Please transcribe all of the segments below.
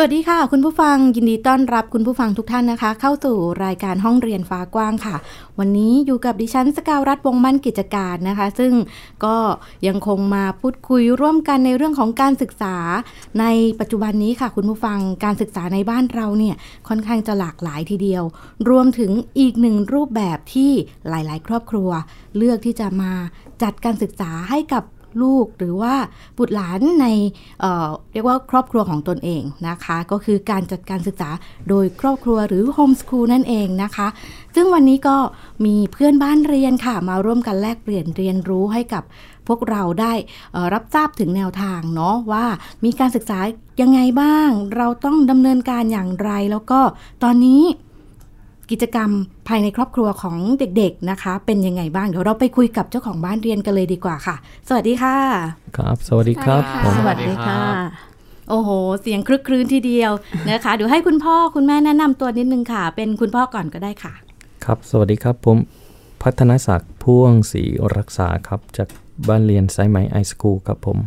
วัสดีค่ะ คุณผู้ฟังยินดีต้อนรับคุณผู้ฟังทุกท่านนะคะ เข้าสู่รายการห้องเรียนฟ้ากว้างค่ะ วันนี้อยู่กับดิฉันสกาวรัฐวงมั่นกิจการนะคะ ซึ่งก็ยังคงมาพูดคุยร่วมกันในเรื่องของการศึกษาในปัจจุบันนี้ค่ะ คุณผู้ฟังการศึกษาในบ้านเราเนี่ยค่อนข้างจะหลากหลายทีเดียว รวมถึงอีกหนึ่งรูปแบบที่หลาย ๆ ครอบครัว เลือกที่จะมาจัดการศึกษาให้กับ ลูกหรือว่าบุตรหลานในเเรียกว่าครอบครัวของตนเองนะคะ ก็คือการจัดการศึกษาโดยครอบครัวหรือโฮมสคูลนั่นเองนะคะ ซึ่งวันนี้ก็มีเพื่อนบ้านเรียนค่ะ มาร่วมกันแลกเปลี่ยนเรียนรู้ให้กับพวกเราได้รับทราบถึงแนวทางเนาะว่ามีการศึกษายังไงบ้าง เราต้องดำเนินการอย่างไรแล้วก็ตอนนี้ กิจกรรมภายในครอบครัวของเด็กๆนะคะ เป็นยังไงบ้างเดี๋ยวเราไปคุยกับเจ้าของบ้านเรียนกันเลยดีกว่าค่ะ สวัสดีค่ะ ครับ สวัสดีครับสวัสดีค่ะ โอ้โห เสียงคลึกครื้นทีเดียวนะคะเดี๋ยวให้คุณพ่อคุณแม่แนะนำตัวนิดนึงค่ะ เป็นคุณพ่อก่อนก็ได้ค่ะ ครับ สวัสดีครับผมพัฒนศักดิ์พ่วงศรีรักษาครับจากบ้านเรียนไซไหมไอสคูลครับผม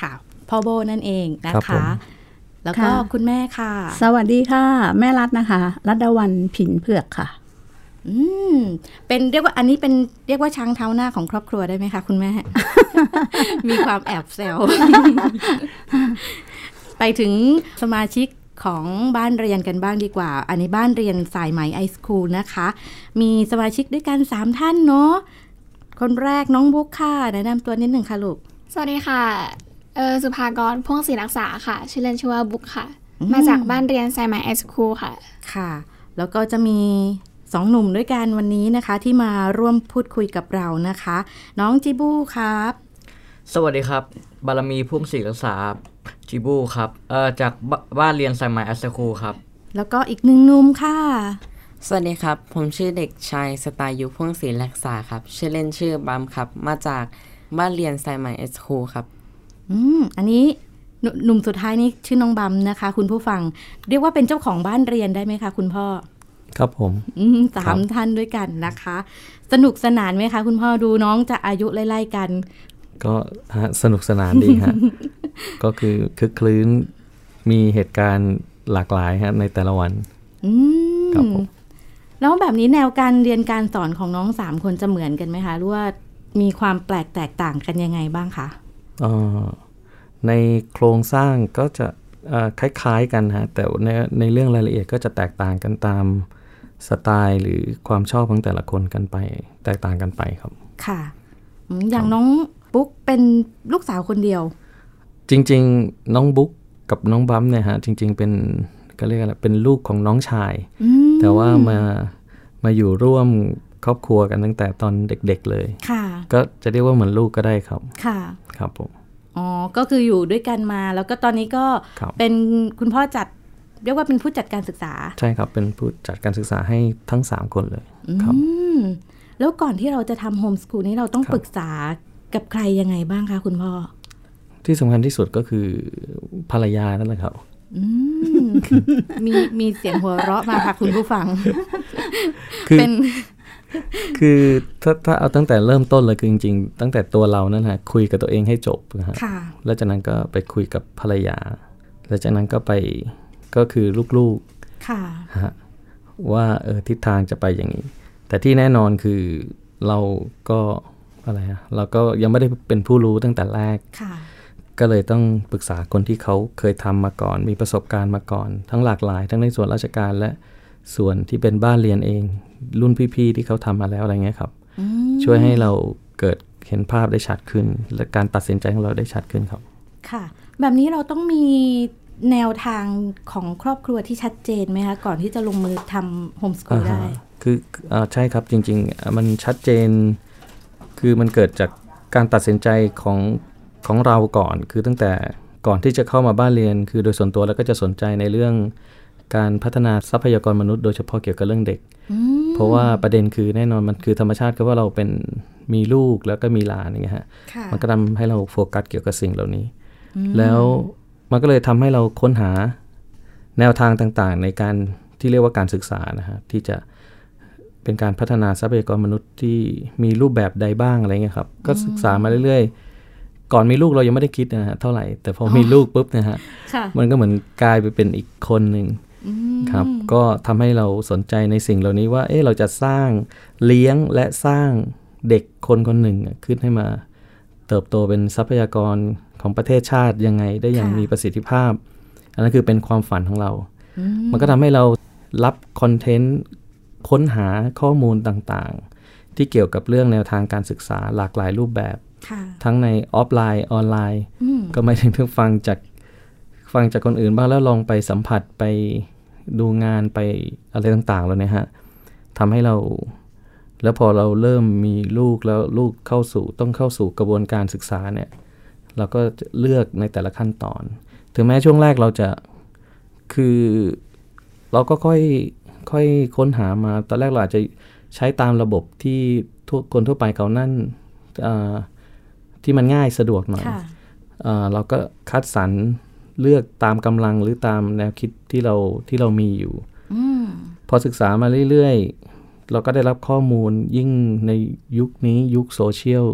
ค่ะพ่อโบนั่นเองนะคะ แล้วก็คุณแม่ค่ะ สวัสดีค่ะ แม่รัตนะคะ รัตวันผินเผือกค่ะ อืม เป็นเรียกว่าอันนี้เป็นเรียกว่าช้างเท้าหน้าของครอบครัวได้ไหมคะคุณแม่ มีความแอบแซวไปถึงสมาชิกของบ้านเรียนกันบ้างดีกว่า อันนี้บ้านเรียนสายไหมไอสคูลนะคะ มีสมาชิกด้วยกันสามท่านเนาะ คนแรกน้องบุ๊กค่ะแนะนำตัวนิดหนึ่งค่ะลูก สวัสดีค่ะ เออสุภากรพ่วงศรีรักษาค่ะ ชื่อเล่นชื่อว่าบุ๊กค่ะ มาจากบ้านเรียนไซมายไอสคูลค่ะ ค่ะ แล้วก็จะมีสองหนุ่มด้วยกันวันนี้นะคะ ที่มาร่วมพูดคุยกับเรานะคะ น้องจิบูครับ สวัสดีครับ บารมีพ่วงศรีรักษาจิบูครับเอ่อจากบ้านเรียนไซมายไอสคูลครับ แล้วก็อีกหนึ่งหนุ่มค่ะ สวัสดีครับ ผมชื่อเด็กชายสตายุพ่วงศรีรักษาครับ ชื่อเล่นชื่อบัมครับ มาจากบ้านเรียนไซมายไอสคูลครับ อืมอันนี้หนุ่มสุดท้ายนี้ชื่อน้องบัมนะคะ คุณผู้ฟัง เรียกว่าเป็นเจ้าของบ้านเรียนได้ไหมคะ คุณพ่อ ครับผมสามท่านด้วยกันนะคะ สนุกสนานไหมคะ คุณพ่อดูน้องจะอายุไล่ๆกัน ก็สนุกสนานดีฮะก็คือคึกคลื้นมีเหตุการณ์หลากหลายฮะในแต่ละวันครับผมแล้วแบบนี้แนวการเรียนการสอนของน้องสามคนจะเหมือนกันไหมคะหรือว่ามีความแปลกแตกต่างกันยังไงบ้างคะ ในโครงสร้างก็จะคล้ายๆกันฮะแต่ในในเรื่องรายละเอียดก็จะแตกต่างกันตามสไตล์หรือความชอบของแต่ละคนกันไป แตกต่างกันไปครับ ค่ะอย่างน้องบุ๊กเป็นลูกสาวคนเดียว จริง ๆ น้องบุ๊กกับน้องบัมเนี่ยฮะจริง ๆ เป็นก็เรียกอะไรเป็นลูกของน้องชาย แต่ว่ามามาอยู่ร่วมครอบครัวกันตั้งแต่ตอนเด็ก ๆ เลย ค่ะ ก็จะเรียกว่าเหมือนลูกก็ได้ครับ ค่ะ ครับผม อ๋อ ก็คืออยู่ด้วยกันมา แล้วก็ตอนนี้ก็เป็นคุณพ่อจัดเรียกว่าเป็นผู้จัดการศึกษา ใช่ครับ เป็นผู้จัดการศึกษาให้ทั้งสามคนเลยครับแล้วก่อนที่เราจะทำโฮมสกูลนี้เราต้องปรึกษากับใครยังไงบ้างคะคุณพ่อ ที่สำคัญที่สุดก็คือภรรยานั่นแหละครับมีมีเสียงหัวเราะมาค่ะคุณผู้ฟัง เป็น คือถ้าถ้าเอาตั้งแต่เริ่มต้นเลยคือจริง ๆ ตั้งแต่ตัวเรานั่นฮะคุยกับตัวเองให้จบนะฮะแล้วจากนั้นก็ไปคุยกับภรรยา แล้วจากนั้นก็ไปก็คือลูกๆค่ะฮะว่าเออทิศทางจะไปอย่างนี้ แต่ที่แน่นอนคือเราก็อะไรฮะเราก็ยังไม่ได้เป็นผู้รู้ตั้งแต่แรกก็เลยต้องปรึกษาคนที่เขาเคยทำมาก่อน มีประสบการณ์มาก่อน ทั้งหลากหลาย ทั้งในส่วนราชการและส่วนที่เป็นบ้านเรียนเอง รุ่นพี่ๆที่เขาทำมาแล้วอะไรเงี้ยครับช่วยให้เราเกิดเห็นภาพได้ชัดขึ้น และการตัดสินใจของเราได้ชัดขึ้นครับ ค่ะ แบบนี้เราต้องมีแนวทางของครอบครัวที่ชัดเจนไหมคะก่อนที่จะลงมือทำโฮมสกูลได้ คืออใช่ครับจริง ๆ มันชัดเจน คือมันเกิดจากการตัดสินใจของของเราก่อน คือตั้งแต่ก่อนที่จะเข้ามาบ้านเรียน คือโดยส่วนตัวแล้วก็จะสนใจในเรื่องการพัฒนาทรัพยากรมนุษย์โดยเฉพาะเกี่ยวกับเรื่องเด็กพอ ราะว่าประเด็นคือแน่นอนมันคือธรรมชาติก็ว่าเราเป็นมีลูกแล้วก็มีหลานอย่างเงี้ยฮะมันก็ทำให้เราโฟกัสเกี่ยวกับสิ่งเหล่านี้ แล้วมันก็เลยทำให้เราค้นหาแนวทางต่างๆ ในการที่เรียกว่าการศึกษานะฮะที่จะเป็นการพัฒนาทรัพยากรมนุษย์ที่มีรูปแบบใดบ้างอะไรเงี้ยครับ ก็ศึกษามาเรื่อยๆ ก่อนมีลูกเรายังไม่ได้คิดนะฮะเท่าไหร่ แต่พอมีลูกปุ๊บนะฮะมันก็เหมือนกลายไปเป็นอีกคนหนึ่ง ครับก็ทำให้เราสนใจในสิ่งเหล่านี้ว่า เออเราจะสร้างเลี้ยงและสร้างเด็กคนคนหนึ่งขึ้นให้มาเติบโตเป็นทรัพยากรของประเทศชาติยังไงได้อย่างมีประสิทธิภาพ อันนั้นคือเป็นความฝันของเรา มันก็ทำให้เรารับคอนเทนต์ค้นหาข้อมูลต่างๆ ที่เกี่ยวกับเรื่องแนวทางการศึกษาหลากหลายรูปแบบ ทั้งในออฟไลน์ออนไลน์ ก็ไม่ถึงเพิ่งฟังจาก ฟังจากคนอื่นบ้างแล้วลองไปสัมผัสไปดูงานไปอะไรต่างๆแล้วเนี่ยฮะทำให้เรา แล้วพอเราเริ่มมีลูกแล้วลูกเข้าสู่ต้องเข้าสู่กระบวนการศึกษาเนี่ย เราก็เลือกในแต่ละขั้นตอน ถึงแม้ช่วงแรกเราจะคือเราก็ค่อยค่อยค้นหามาตอนแรกเราอาจจะใช้ตามระบบที่ทุกคนทั่วไปเขานั่นที่มันง่ายสะดวกหน่อยเราก็คัดสรร เลือกตามกำลังหรือตามแนวคิดที่เราที่เรามีอยู่อพอศึกษามาเรื่อยๆ เราก็ได้รับข้อมูลยิ่งในยุคนี้ยุคโซเชียล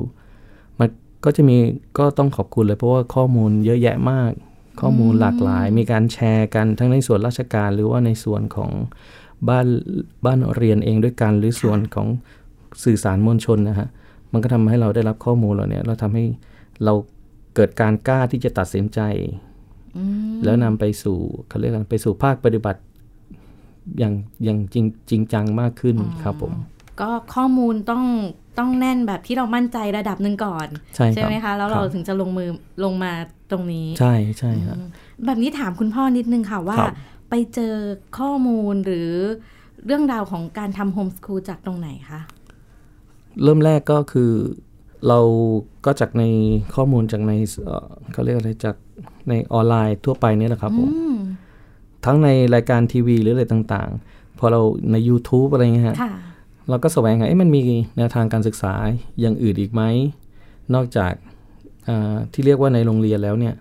มันก็จะมีก็ต้องขอบคุณเลยเพราะว่าข้อมูลเยอะแยะมาก ข้อมูลหลากหลาย มีการแชร์กันทั้งในส่วนราชการ หรือว่าในส่วนของบ้านบ้านเรียนเองด้วยกัน หรือส่วนของสื่อสารมวลชนนะฮะมันก็ทำให้เราได้รับข้อมูลเหล่านี้เราทำให้เราเกิดการกล้าที่จะตัดสินใจ แล้วนำไปสู่เขาเรียกกันไปสู่ภาคปฏิบัติอย่างอย่างจริงจริงจังมากขึ้นครับผม ก็ข้อมูลต้องต้องแน่นแบบที่เรามั่นใจระดับหนึ่งก่อนใช่ใช่ไหมคะ แล้วเราถึงจะลงมือลงมาตรงนี้ ใช่ใช่ครับแบบนี้ถามคุณพ่อนิดนึงค่ะว่า ไปเจอข้อมูลหรือเรื่องราวของการทำโฮมสคูลจากตรงไหนคะเริ่มแรกก็คือเราก็จากในข้อมูลจากในเขาเรียกอะไรจาก ในออนไลน์ทั่วไปนี่แหละครับผมทั้งในรายการทีวีหรืออะไรต่างๆ พอเราใน YouTube อะไรเงี้ยฮะเราก็แสวงหามันมีแนวทางการศึกษาอย่างอื่นอีกไหม นอกจากที่เรียกว่าในโรงเรียนแล้วเนี่ย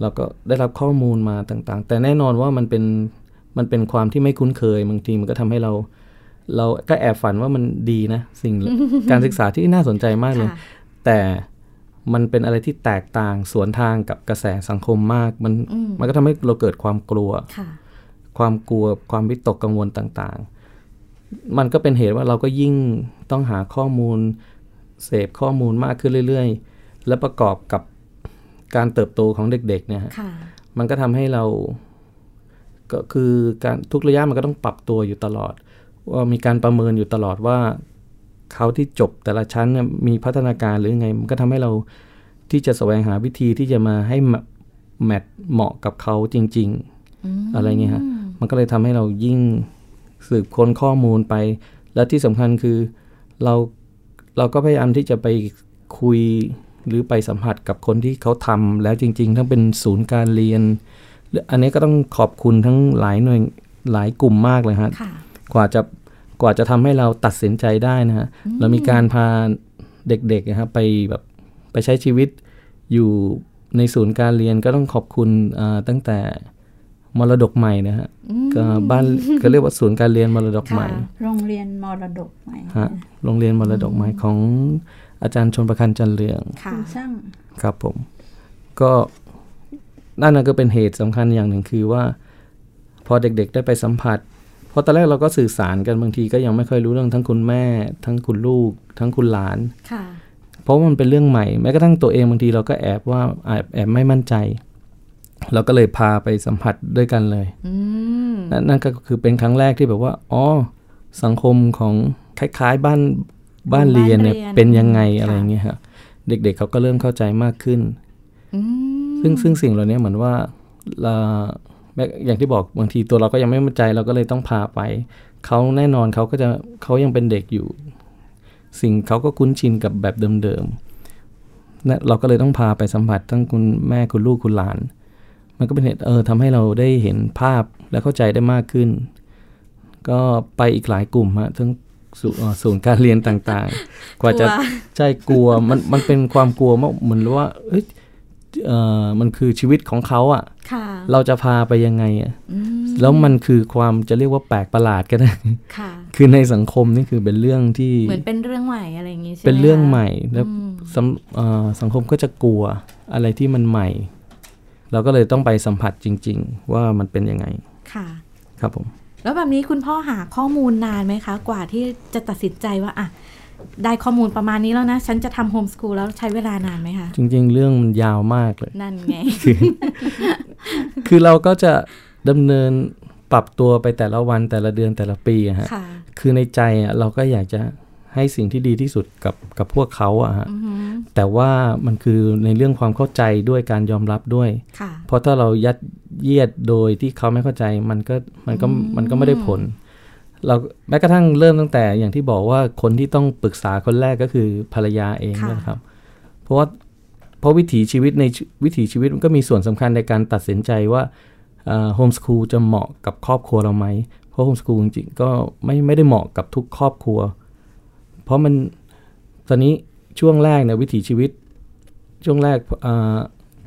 เราก็ได้รับข้อมูลมาต่างๆ แต่แน่นอนว่ามันเป็นมันเป็นความที่ไม่คุ้นเคยบางทีมันก็ทำให้เรา เราก็แอบฝันว่ามันดีนะ สิ่งการศึกษาที่น่าสนใจมากเลย แต่ มันเป็นอะไรที่แตกต่างสวนทางกับกระแสสังคมมาก มันมันก็ทำให้เราเกิดความกลัว ความกลัวความวิตกกังวลต่างๆ มันก็เป็นเหตุว่าเราก็ยิ่งต้องหาข้อมูล เสพข้อมูลมากขึ้นเรื่อย ๆ และประกอบกับการเติบโตของเด็ก ๆ เนี่ยมันก็ทำให้เราก็คือการทุกระยะมันก็ต้องปรับตัวอยู่ตลอด ว่ามีการประเมินอยู่ตลอดว่า เขาที่จบแต่ละชั้นมีพัฒนาการหรือไง มันก็ทำให้เราที่จะแสวงหาวิธีที่จะมาให้แมทเหมาะกับเขาจริง ๆ อะไรเงี้ยฮะ มันก็เลยทำให้เรายิ่งสืบค้นข้อมูลไป และที่สำคัญคือเราเราก็พยายามที่จะไปคุยหรือไปสัมผัสกับคนที่เขาทำแล้วจริง ๆ ทั้งเป็นศูนย์การเรียน อันนี้ก็ต้องขอบคุณทั้งหลายหน่วยหลายกลุ่มมากเลยฮะ กว่าจะ กว่าจะทำให้เราตัดสินใจได้นะฮะเรามีการพาเด็กๆนะครับไปแบบไปใช้ชีวิตอยู่ในศูนย์การเรียนก็ต้องขอบคุณตั้งแต่มรดกใหม่นะฮะก็บ้านก็เรียกว่าศูนย์การเรียนมรดกใหม่ โรงเรียนมรดกใหม่ฮะโรงเรียนมรดกใหม่ของอาจารย์ชนประคันจันเรืองค่ะช่างครับผม ก็นั่นก็เป็นเหตุสำคัญอย่างหนึ่งคือว่า พอเด็กๆได้ไปสัมผัส เพราะตอนแรกเราก็สื่อสารกันบางทีก็ยังไม่ค่อยรู้เรื่องทั้งคุณแม่ ทั้งคุณลูก ทั้งคุณหลานค่ะเพราะมันเป็นเรื่องใหม่แม้กระทั่งตัวเองบางทีเราก็แอบว่าแอบแอบไม่มั่นใจ เราก็เลยพาไปสัมผัสด้วยกันเลยนั่นก็คือเป็นครั้งแรกที่แบบว่าอ๋อสังคมของคล้ายๆบ้านบ้านเรียนเนี่ยเป็นยังไงอะไรเงี้ยครับเด็กๆเเขาก็เริ่มเข้าใจมากขึ้นซึ่งซึ่งสิ่งเหล่านี้เหมือนว่าเรา อย่างที่บอกบางทีตัวเราก็ยังไม่มั่นใจเราก็เลยต้องพาไปเขาแน่นอนเขาก็จะเขายังเป็นเด็กอยู่ สิ่งเขาก็คุ้นชินกับแบบเดิมๆนะเราก็เลยต้องพาไปสัมผัสทั้งคุณแม่คุณลูกคุณหลาน มันก็เป็นเหตุเออทำให้เราได้เห็นภาพและเข้าใจได้มากขึ้น ก็ไปอีกหลายกลุ่มฮะทั้งศูนย์การเรียนต่างๆ กว่าจะใช่กลัวมันมันเป็นความกลัวมากเหมือนว่าเอ้ยเออ มันคือชีวิตของเขาอะ่ะ เราจะพาไปยังไงอะ่ะแล้วมันคือความจะเรียกว่าแปลกประหลาดก็ได้คือในสังคมนี่คือเป็นเรื่องที่เหมือนเป็นเรื่องใหม่อะไรอย่างงี้ใช่ไหมเป็นเรื่องใหม่แล้วสังคมก็จะกลัวอะไรที่มันใหม่ เราก็เลยต้องไปสัมผัสจริง ๆ ว่ามันเป็นยังไงค่ะ ครับผม แล้วแบบนี้คุณพ่อหาข้อมูลนานไหมคะ กว่าที่จะตัดสินใจว่าอะ ได้ข้อมูลประมาณนี้แล้วนะ ฉันจะทำโฮมสกูลแล้วใช้เวลานานไหมคะ จริง ๆ เรื่องมันยาวมากเลย นั่นไง คือเราก็จะดำเนินปรับตัวไปแต่ละวันแต่ละเดือนแต่ละปีอะฮะ คือในใจอะเราก็อยากจะให้สิ่งที่ดีที่สุดกับกับพวกเขาอะฮะ แต่ว่ามันคือในเรื่องความเข้าใจด้วยการยอมรับด้วย เพราะถ้าเรายัดเยียดโดยที่เขาไม่เข้าใจมันก็มันก็มันก็ไม่ได้ผล เราแม้กระทั่งเริ่มตั้งแต่อย่างที่บอกว่าคนที่ต้องปรึกษาคนแรกก็คือภรรยาเองนะครับ เพราะว่าเพราะวิถีชีวิตในวิถีชีวิตมันก็มีส่วนสำคัญในการตัดสินใจว่า homeschool จะเหมาะกับครอบครัวเราไหม เพราะ homeschool จริงๆก็ไม่ไม่ได้เหมาะกับทุกครอบครัว เพราะมันตอนนี้ช่วงแรกเนี่ยวิถีชีวิต ช่วงแรก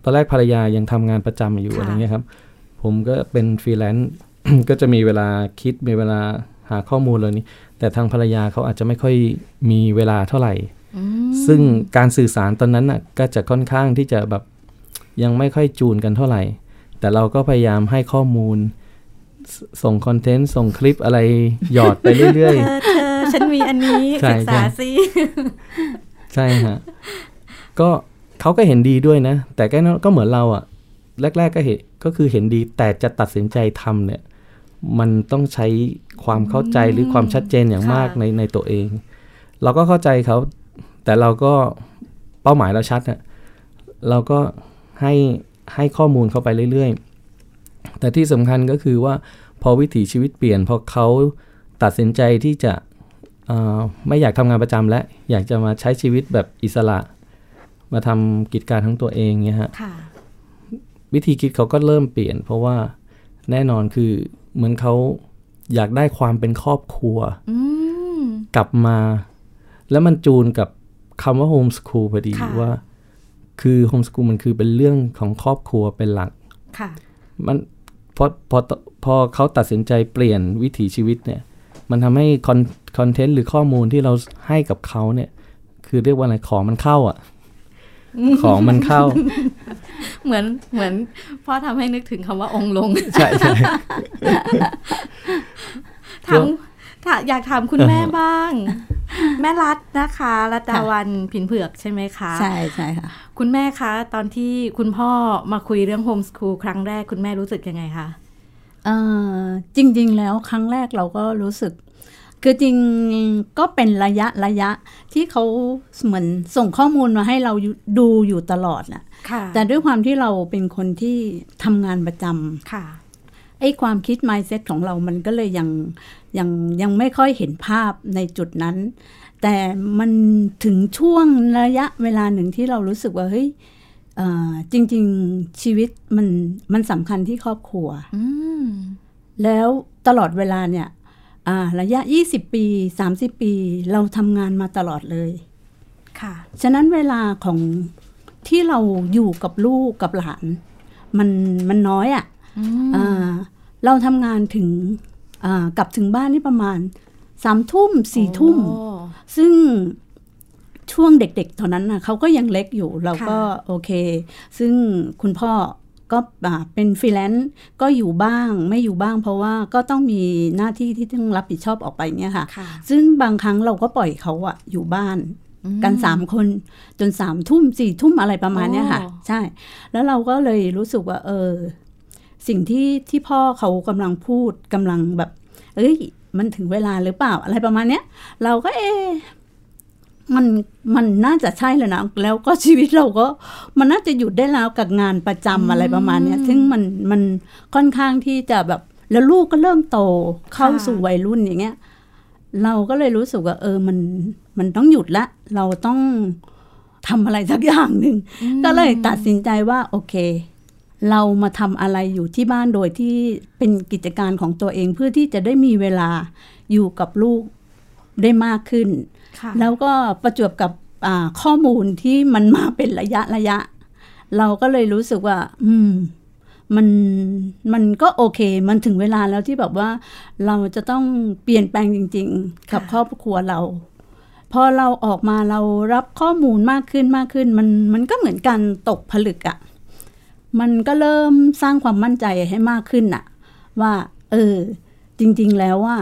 ตอนแรกภรรยายังทำงานประจำอยู่อะไรเงี้ยครับ ผมก็เป็นฟรีแลนซ์ก็จะมีเวลาคิดมีเวลา หาข้อมูลเลยนี้ แต่ทางภรรยาเขาอาจจะไม่ค่อยมีเวลาเท่าไหร่ ซึ่งการสื่อสารตอนนั้นน่ะก็จะค่อนข้างที่จะแบบยังไม่ค่อยจูนกันเท่าไหร่ แต่เราก็พยายามให้ข้อมูล ส่งคอนเทนต์ ส่งคลิปอะไรหยอดไปเรื่อยๆฉันมีอันนี้ศึกษาสิใช่ฮะก็เขาก็เห็นดีด้วยนะ แต่ก็ก็เหมือนเราอะแรก ๆก็เห็นก็คือเห็นดีแต่จะตัดสินใจทำเนี่ย มันต้องใช้ความเข้าใจหรือความชัดเจนอย่างมากในในตัวเอง เราก็เข้าใจเขาแต่เราก็เป้าหมายเราชัดอะเราก็ให้ให้ข้อมูลเข้าไปเรื่อยๆ แต่ที่สำคัญก็คือว่าพอวิถีชีวิตเปลี่ยนพอเขาตัดสินใจที่จะไม่อยากทำงานประจำและอยากจะมาใช้ชีวิตแบบอิสระ มาทำกิจการทั้งตัวเองเนี่ยฮะวิธีคิดเขาก็เริ่มเปลี่ยน เพราะว่าแน่นอนคือ เหมือนเขาอยากได้ความเป็นครอบครัวกลับมา แล้วมันจูนกับคำว่า homeschool พอดีว่า คือ homeschool มันคือเป็นเรื่องของครอบครัวเป็นหลักมันพอพอพอเขาตัดสินใจเปลี่ยนวิถีชีวิตเนี่ย มันทำให้ con- content หรือข้อมูลที่เราให้กับเขาเนี่ย คือเรียกว่าอะไรของมันเข้าอะ ของมันเข้า เหมือนเหมือนพ่อทำให้นึกถึงคำว่าองค์ลง ใช่ใช่ถามอยากถามคุณแม่บ้าง แม่รัดนะคะ รัตดาวันผินเผือกใช่ไหมคะ ใช่ใช่ค่ะ คุณแม่คะ ตอนที่คุณพ่อมาคุยเรื่องโฮมสคูลครั้งแรกคุณแม่รู้สึกยังไงคะจริง ๆ แล้วครั้งแรกเราก็รู้สึก คือจริงก็เป็นระยะระยะที่เขาเหมือนส่งข้อมูลมาให้เราดูอยู่ตลอดนะแต่ด้วยความที่เราเป็นคนที่ทำงานประจำไอ้ความคิด mindset ของเรามันก็เลยยังยังยังไม่ค่อยเห็นภาพในจุดนั้น แต่มันถึงช่วงระยะเวลาหนึ่งที่เรารู้สึกว่าเฮ้ยจริง ๆ ชีวิตมันมันสำคัญที่ครอบครัวแล้วตลอดเวลาเนี่ย ระยะ 20 ปี 30 ปี เราทำงานมาตลอดเลยค่ะ ฉะนั้นเวลาของที่เราอยู่กับลูกกับหลาน มันมันน้อยอะ่ะเราทำงานถึงกลับถึงบ้านนี่ประมาณสามทุ่มสี่ทุ่ม ซึ่งช่วงเด็กๆตอนนั้นนะเขาก็ยังเล็กอยู่เราก็โอเค ซึ่งคุณพ่อ ก็เป็นฟรีแลนซ์ก็อยู่บ้างไม่อยู่บ้าง เพราะว่าก็ต้องมีหน้าที่ที่ต้องรับผิดชอบออกไปเนี่ยค่ะ ซึ่งบางครั้งเราก็ปล่อยเขาอะอยู่บ้านกันสามคนจนสามทุ่มสี่ทุ่มอะไรประมาณเนี้ยค่ะ ใช่ แล้วเราก็เลยรู้สึกว่า เออ สิ่งที่ที่พ่อเขากำลังพูดกำลังแบบ เอ้ย มันถึงเวลาหรือเปล่าอะไรประมาณเนี้ย เราก็เอ มันมันน่าจะใช่เลยนะแล้วก็ชีวิตเราก็มันน่าจะหยุดได้แล้วกับงานประจำอะไรประมาณเนี้ยซึ่งมันมันค่อนข้างที่จะแบบแล้วลูกก็เริ่มโตเข้าสู่วัยรุ่นอย่างเงี้ย เราก็เลยรู้สึกว่า เออมันมันต้องหยุดละ เราต้องทำอะไรสักอย่างหนึ่งก็เลยตัดสินใจว่า โอเค เรามาทำอะไรอยู่ที่บ้านโดยที่เป็นกิจการของตัวเองเพื่อที่จะได้มีเวลาอยู่กับลูกได้มากขึ้น แล้วก็ประจวบกับข้อมูลที่มันมาเป็นระยะระยะ เราก็เลยรู้สึกว่า อืมมันมันก็โอเค มันถึงเวลาแล้วที่แบบว่า เราจะต้องเปลี่ยนแปลงจริง ๆ กับครอบครัวเรา พอเราออกมาเรารับข้อมูลมากขึ้นมากขึ้น มันมันก็เหมือนการตกผลึกอะ่ะ มันก็เริ่มสร้างความมั่นใจให้มากขึ้นอะว่า เออ จริง ๆ แล้วว่า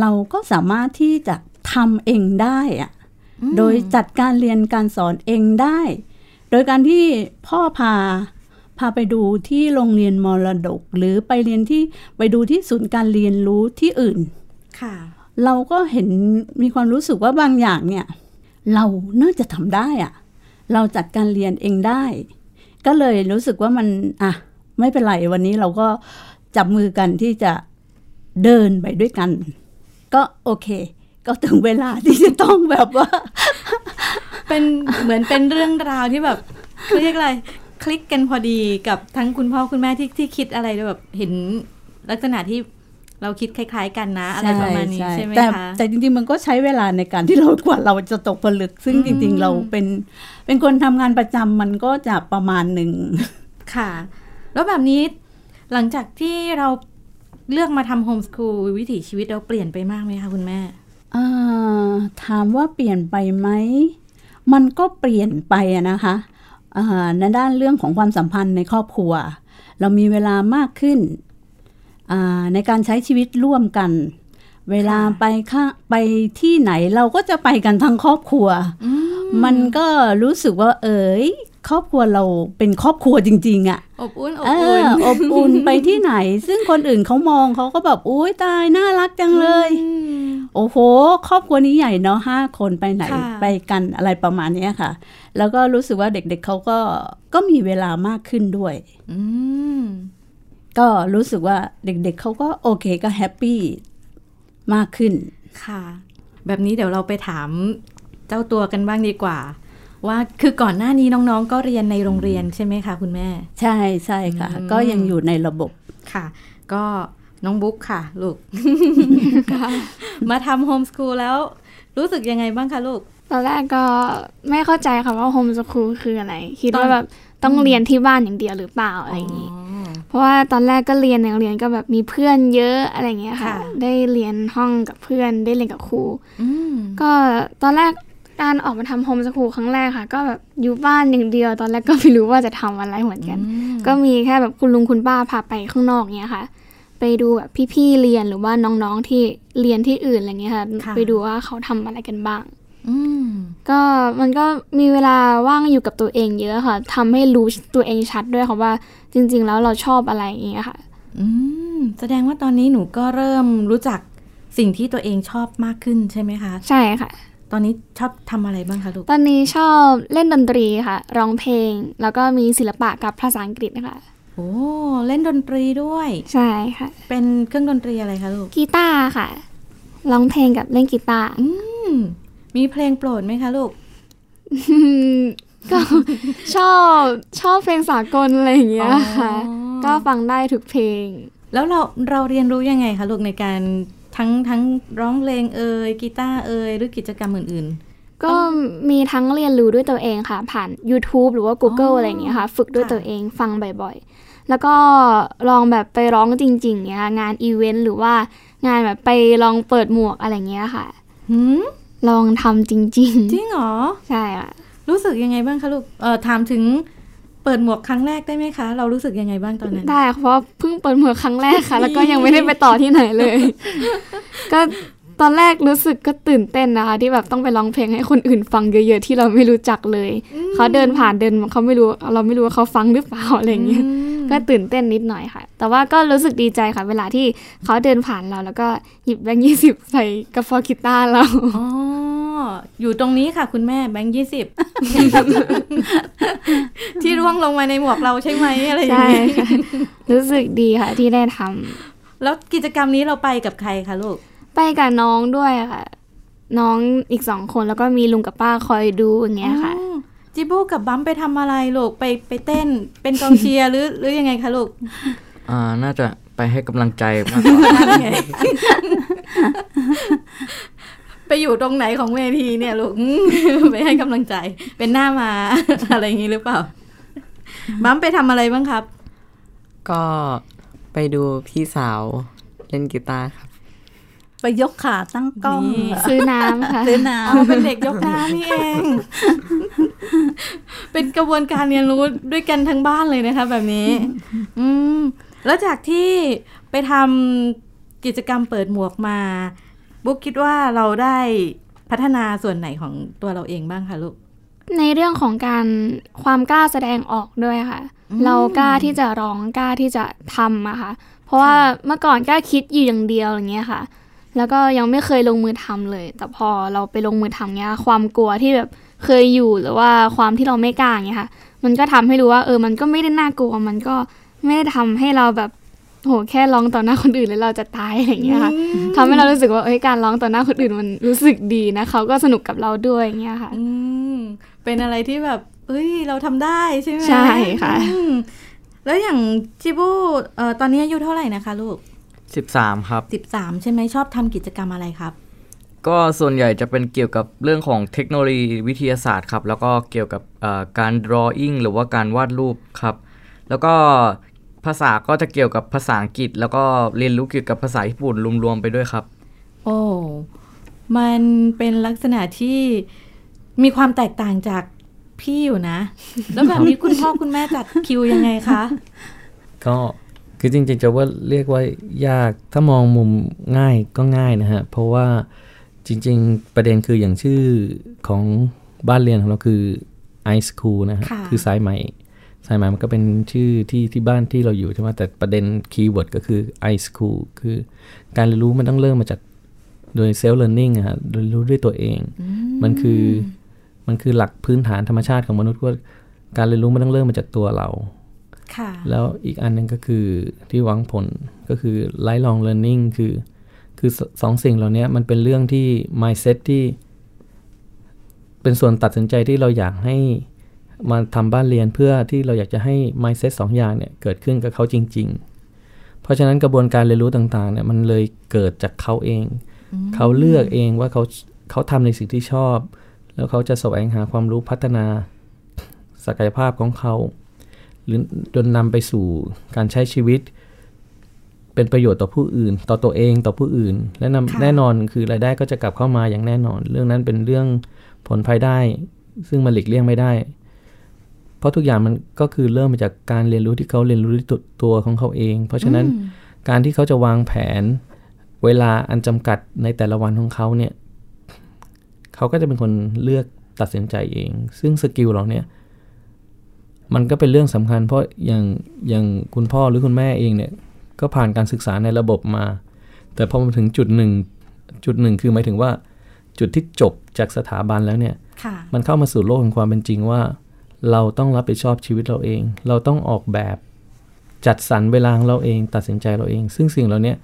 เราก็สามารถที่จะ ทำเองได้อะโดยจัดการเรียนการสอนเองได้ โดยการที่พ่อพาพาไปดูที่โรงเรียนมรดก หรือไปเรียนที่ไปดูที่ศูนย์การเรียนรู้ที่อื่น ค่ะ เราก็เห็นมีความรู้สึกว่าบางอย่างเนี่ย เราน่าจะทำได้อะเราจัดการเรียนเองได้ ก็เลยรู้สึกว่ามันอะไม่เป็นไรวันนี้เราก็จับมือกันที่จะเดินไปด้วยกัน ก็โอเค ก็ถึงเวลาที่จะต้องแบบว่า เป็นเหมือนเป็นเรื่องราวที่แบบเรียกอะไร คลิกกันพอดีกับทั้งคุณพ่อคุณแม่ที่ที่คิดอะไรแบบเห็นลักษณะที่เราคิดคล้าย ๆ กันนะ อะไรประมาณนี้ใช่ไหมคะแต่จริงๆมันก็ใช้เวลาในการที่เรากว่าเราจะตกผลึก ซึ่งจริง ๆ เราเป็นเป็นคนทำงานประจำมันก็จะประมาณหนึ่งค่ะ แล้วแบบนี้หลังจากที่เราเลือกมาทำโฮมสคูลวิถีชีวิตเราเปลี่ยนไปมากไหมคะคุณแม่ ถามว่าเปลี่ยนไปไหม มันก็เปลี่ยนไปนะคะในด้านเรื่องของความสัมพันธ์ในครอบครัว เรามีเวลามากขึ้นในการใช้ชีวิตร่วมกัน เวลาไปข้าไปที่ไหนเราก็จะไปกันทั้งครอบครัว มันก็รู้สึกว่าเอ๋ย ครอบครัวเราเป็นครอบครัวจริง ๆอะ่ะอบอุ่นอบอุ่นอบอุ่นไปที่ไหน ซึ่งคนอื่นเขามองเขาก็แบบอุ้ยตายน่ารักจังเลย โอ้โห ครอบครัวนี้ใหญ่เนาะห้าคนไปไหนไปกันอะไรประมาณนี้ค่ะ แล้วก็รู้สึกว่าเด็กๆเเขาก็ก็มีเวลามากขึ้นด้วยอืก็รู้สึกว่าเด็กๆเขาก็โอเคก็ happy มากขึ้นค่ะ แบบนี้เดี๋ยวเราไปถามเจ้าตัวกันบ้างดีกว่า ว่าคือก่อนหน้านี้น้องๆ ก็เรียนในโรงเรียนใช่ไหมคะคุณแม่ ใช่ใช่ค่ะ ก็ยังอยู่ในระบบค่ะ ก็น้องบุ๊กค่ะ ลูก มาทำ homeschool แล้ว รู้สึกยังไงบ้างคะลูก ตอนแรกก็ไม่เข้าใจค่ะว่า homeschool คืออะไร คิดว่าแบบต้องเรียนที่บ้านอย่างเดียวหรือเปล่าอะไรอย่างนี้ เพราะว่าตอนแรกก็เรียนในโรงเรียนก็แบบมีเพื่อนเยอะอะไรเงี้ยค่ะ ได้เรียนห้องกับเพื่อนได้เรียนกับครูก็ตอนแรก การออกมาทำโฮมสคูลครั้งแรกค่ะ ก็แบบอยู่บ้านอย่างเดียว ตอนแรกก็ไม่รู้ว่าจะทำอะไรเหมือนกัน ก็มีแค่แบบคุณลุงคุณป้าพาไปข้างนอกเนี้ยค่ะ ไปดูแบบพี่ๆเรียนหรือว่าน้องๆที่เรียนที่อื่นอะไรเงี้ยค่ะ ไปดูว่าเขาทำอะไรกันบ้างก็มันก็มีเวลาว่างอยู่กับตัวเองเยอะค่ะทำให้รู้ตัวเองชัดด้วยค่ะว่าจริง ๆ แล้วเราชอบอะไรอย่างเงี้ยค่ะ อืมแสดงว่าตอนนี้หนูก็เริ่มรู้จักสิ่งที่ตัวเองชอบมากขึ้นใช่ไหมคะ ใช่ค่ะ ตอนนี้ชอบทำอะไรบ้างคะลูก ตอนนี้ชอบเล่นดนตรีค่ะ ร้องเพลง แล้วก็มีศิลปะกับภาษาอังกฤษนะคะ โอ้ เล่นดนตรีด้วย ใช่ค่ะ เป็นเครื่องดนตรีอะไรคะลูก กีตาร์ค่ะ ร้องเพลงกับเล่นกีตาร์ อืม มีเพลงโปรดไหมคะลูก ก็ชอบชอบเพลงสากลอะไรอย่างเงี้ยค่ะ ก็ฟังได้ทุกเพลง แล้วเราเราเรียนรู้ยังไงคะลูกในการ ทั้งทั้งร้องเพลงเอ่ยกีตาร์เอ่ยหรือกิจกรรมอื่นๆ ก็มีทั้งเรียนรู้ด้วยตัวเองค่ะ ผ่าน YouTube หรือว่า Google อะไรอย่างเงี้ยค่ะ ฝึกด้วยตัวเองฟังบ่อยๆ แล้วก็ลองแบบไปร้องจริงๆเนี้ยงานอีเวนต์หรือว่างานแบบไปลองเปิดหมวกอะไรเงี้ยค่ะลองทำจริง ๆ จริงเหรอ ใช่อะรู้สึกยังไงบ้างคะลูกเออถามถึง เปิดหมวกครั้งแรกได้ไหมคะ เรารู้สึกยังไงบ้างตอนนั้น ได้เพราะเพิ่งเปิดหมวกครั้งแรกค่ะ แล้วก็ยังไม่ได้ไปต่อที่ไหนเลย ก็ตอนแรกรู้สึกก็ตื่นเต้นนะคะที่แบบต้องไปร้องเพลงให้คนอื่นฟังเยอะๆที่เราไม่รู้จักเลยเขาเดินผ่านเดินเขาไม่รู้เราไม่รู้ว่าเขาฟังหรือเปล่าอะไรอย่างเงี้ยก็ตื่นเต้นนิดหน่อยค่ะ แต่ว่าก็รู้สึกดีใจค่ะ เวลาที่เขาเดินผ่านเราแล้วก็หยิบแบงค์ยี่สิบใส่กระเป๋ากีตาร์เราอ๋อ อยู่ตรงนี้ค่ะคุณแม่แบงค์ยี่สิบที่ร่วงลงมาในหมวกเราใช่ไหมอะไรอย่างเงี้ยรู้สึกดีค่ะ ที่ได้ทำแล้วกิจกรรมนี้เราไปกับใครคะลูก ไปกับน้องด้วยค่ะ น้องอีกสองคนแล้วก็มีลุงกับป้าคอยดูอย่างเงี้ยค่ะจิบูกับบัมไปทำอะไรลูกไปไปเต้นเป็นกองเชียร์หรือหรือยังไงคะลูกอ่าน่าจะไปให้กำลังใจมากกว่า ไปอยู่ตรงไหนของเวทีเนี่ยลูกไปให้กำลังใจ เป็นหน้ามา อะไรอย่างนี้หรือเปล่า บัมไปทำอะไรบ้างครับ ก็ไปดูพี่สาวเล่นกีตาร์ครับ ไปยกขาตั้งกล้อง ซื้อน้ำค่ะซื้อน้ำเป็นเด็กยกน้ำนี่เอง เป็นกระบวนการเรียนรู้ด้วยกันทั้งบ้านเลยนะคะ แบบนี้ อืมแล้วจากที่ไปทำกิจกรรมเปิดหมวกมา บุ๊กคิดว่าเราได้พัฒนาส่วนไหนของตัวเราเองบ้างคะลูก ในเรื่องของการความกล้าแสดงออกด้วยค่ะ เรากล้าที่จะร้องกล้าที่จะทำอะค่ะ เพราะว่าเมื่อก่อนกล้าคิดอยู่อย่างเดียวอย่างเงี้ยค่ะ แล้วก็ยังไม่เคยลงมือทำเลย แต่พอเราไปลงมือทำเงี้ย ความกลัวที่แบบเคยอยู่หรือว่าความที่เราไม่กล้าเงี้ยค่ะ มันก็ทำให้รู้ว่าเออ มันก็ไม่ได้น่ากลัว มันก็ไม่ได้ทำให้เราแบบ โหแค่ร้องต่อหน้าคนอื่นแล้วเราจะตายอะไรเงี้ยค่ะทำให้เรารู้สึกว่าเอ้ยการร้องต่อหน้าคนอื่นมันรู้สึกดีนะเขาก็สนุกกับเราด้วยเงี้ยค่ะอืมเป็นอะไรที่แบบ เอ้ยเราทำได้ใช่ไหมใช่ค่ะแล้วอย่างจิบูเอ่อตอนนี้อายุเท่าไหร่นะคะลูกสิบสามครับสิบสามใช่ไหมชอบทำกิจกรรมอะไรครับ ก็ส่วนใหญ่จะเป็นเกี่ยวกับเรื่องของเทคโนโลยีวิทยาศาสตร์ครับ แล้วก็เกี่ยวกับการ drawing หรือว่าการวาดรูปครับ แล้วก็ ภาษาก็จะเกี่ยวกับภาษาอังกฤษ แล้วก็เรียนรู้เกี่ยวกับภาษาญี่ปุ่นรวมๆไปด้วยครับ โอ้มันเป็นลักษณะที่มีความแตกต่างจากพี่อยู่นะ แล้วแบบนี้คุณพ่อคุณแม่จัดคิวยังไงคะ ก็คือจริงๆจะว่าเรียกว่ายากถ้ามองมุมง่ายก็ง่ายนะฮะ เพราะว่าจริงๆ ประเด็นคืออย่างชื่อของบ้านเรียนของเราคือไอสคูลนะฮะ คือสายใหม่ สายไหมมันก็เป็นชื่อที่ที่บ้านที่เราอยู่ใช่ไหมแต่ประเด็นkeyword ก็คือ i school คือการเรียนรู้มันต้องเริ่มมาจากโดย self เรียนรู้อะเรียนรู้ด้วยตัวเอง มันคือมันคือหลักพื้นฐานธรรมชาติของมนุษย์ว่าการเรียนรู้มันต้องเริ่มมาจากตัวเราแล้วอีกอันหนึ่งก็คือที่หวังผลก็คือ lifelong learning คือคือสองสิ่งเหล่านี้มันเป็นเรื่องที่ mindset ที่ เป็นส่วนตัดสินใจที่เราอยากให้ มาทำบ้านเรียนเพื่อที่เราอยากจะให้ mindset สองอย่างเนี่ยเกิดขึ้นกับเขาจริง ๆ เพราะฉะนั้นกระบวนการเรียนรู้ต่างๆเนี่ยมันเลยเกิดจากเขาเอง เขาเลือกเองว่าเขาเขาทำในสิ่งที่ชอบ แล้วเขาจะแสวงหาความรู้พัฒนาศักยภาพของเขา หรือจนนำไปสู่การใช้ชีวิต เป็นประโยชน์ต่อผู้อื่น ต่อตัวเองต่อผู้อื่น และแน่นอนคือรายได้ก็จะกลับเข้ามาอย่างแน่นอน เรื่องนั้นเป็นเรื่องผลภายได้ ซึ่งมันหลีกเลี่ยงไม่ได้ เพราะทุกอย่างมันก็คือเริ่มมาจากการเรียนรู้ที่เขาเรียนรู้ด้วยตัวของเขาเอง เพราะฉะนั้นการที่เขาจะวางแผนเวลาอันจำกัดในแต่ละวันของเขาเนี่ยเขาก็จะเป็นคนเลือกตัดสินใจเอง ซึ่งสกิลเราเนี่ยมันก็เป็นเรื่องสำคัญ เพราะอย่างอย่างคุณพ่อหรือคุณแม่เองเนี่ยก็ผ่านการศึกษาในระบบมา แต่พอมาถึงจุดหนึ่งจุดหนึ่งคือหมายถึงว่าจุดที่จบจากสถาบันแล้วเนี่ย มันเข้ามาสู่โลกของความเป็นจริงว่า เราต้องรับผิดชอบชีวิตเราเอง เราต้องออกแบบจัดสรรเวลาของเราเอง ตัดสินใจเราเอง ซึ่งสิ่งเหล่านี้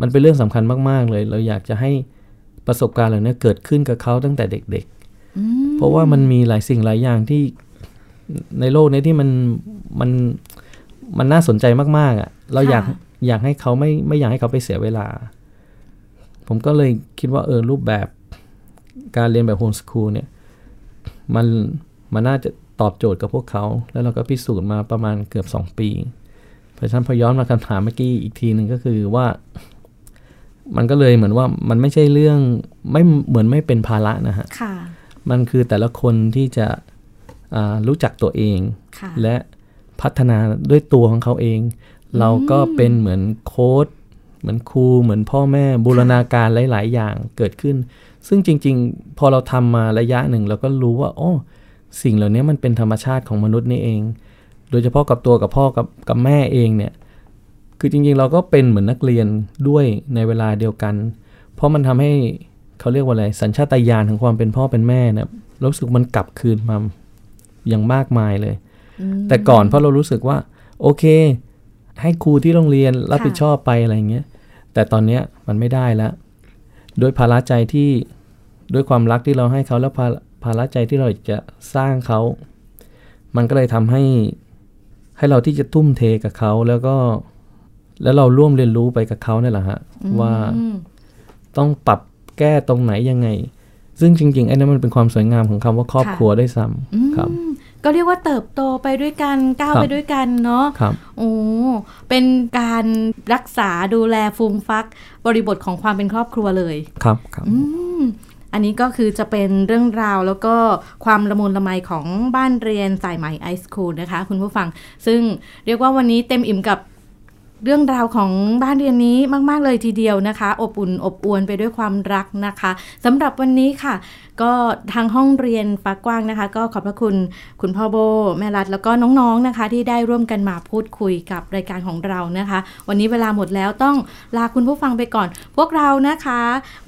มันเป็นเรื่องสำคัญมาก ๆ เลย เราอยากจะให้ประสบการณ์เหล่านี้เกิดขึ้นกับเขาตั้งแต่เด็ก ๆ เพราะว่ามันมีหลายสิ่งหลายอย่างที่ในโลกนี้ที่มันมันมันน่าสนใจมาก ๆอะ่ะ เราอยากอยากให้เขาไม่ไม่อยากให้เขาไปเสียเวลา ผมก็เลยคิดว่าเออรูปแบบการเรียนแบบโฮมสคูลเนี่ย มัน มันน่าจะตอบโจทย์กับพวกเขา แล้วเราก็พิสูจน์มาประมาณเกือบ 2 ปีเพราะฉะนั้นพอย้อนมาคำถามเมื่อกี้อีกทีหนึ่งก็คือว่า มันก็เลยเหมือนว่ามันไม่ใช่เรื่องไม่เหมือนไม่เป็นภาระนะฮะมันคือแต่ละคนที่จะรู้จักตัวเอง และพัฒนาด้วยตัวของเขาเอง เราก็เป็นเหมือนโค้ดเหมือนครูเหมือนพ่อแม่บูรณาการหลาย ๆ อย่างเกิดขึ้น ซึ่งจริง ๆ พอเราทำมาระยะหนึ่งเราก็รู้ว่าอ๋อ สิ่งเหล่านี้มันเป็นธรรมชาติของมนุษย์นี่เอง โดยเฉพาะกับตัวกับพ่อกับกับแม่เองเนี่ย คือจริงๆเราก็เป็นเหมือนนักเรียนด้วยในเวลาเดียวกัน เพราะมันทำให้เขาเรียกว่าอะไร สัญชาตญาณของความเป็นพ่อเป็นแม่เนี่ยรู้สึกมันกลับคืนมาอย่างมากมายเลย แต่ก่อนเพราะเรารู้สึกว่า โอเค ให้ครูที่โรงเรียนรับผิดชอบไปอะไรเงี้ย แต่ตอนเนี้ยมันไม่ได้แล้วด้วยภาระใจที่ด้วยความรักที่เราให้เขาแล้ว ภภาระใจที่เราจะสร้างเขา มันก็เลยทำให้ให้เราที่จะทุ่มเทกับเขาแล้วก็ แล้วเราร่วมเรียนรู้ไปกับเขาเนี่ยแหละฮะว่าต้องปรับแก้ตรงไหนยังไง ซึ่งจริงๆไอ้นั้นมันเป็นความสวยงามของคำว่าครอบครัวได้ซ้ำครับก็เรียกว่าเติบโตไปด้วยกันก้าวไปด้วยกันเนาะครับโอ้เป็นการรักษาดูแลฟูมฟัก บริบทของความเป็นครอบครัวเลย ครับครับ อันนี้ก็คือจะเป็นเรื่องราวแล้วก็ความละมุนละไมของบ้านเรียนสายไหมไอสคูลนะคะ คุณผู้ฟัง ซึ่งเรียกว่าวันนี้เต็มอิ่มกับ เรื่องราวของบ้านเรียนนี้มาก ๆ เลยทีเดียวนะคะ อบอุ่นอบอวลไปด้วยความรักนะคะสำหรับวันนี้ค่ะ ก็ทางห้องเรียนฟ้ากว้างนะคะ ก็ขอบพระคุณคุณพ่อโบ แม่รัดแล้วก็น้องๆนะคะ ที่ได้ร่วมกันมาพูดคุยกับรายการของเรานะคะ วันนี้เวลาหมดแล้วต้องลาคุณผู้ฟังไปก่อน พวกเรานะคะ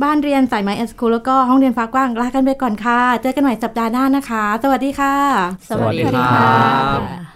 บ้านเรียนสายไม้แอสคูลแล้วก็ห้องเรียนฟ้ากว้างลากันไปก่อนค่ะ เจอกันใหม่สัปดาห์หน้านะคะ สวัสดีค่ะ สวัสดีค่ะ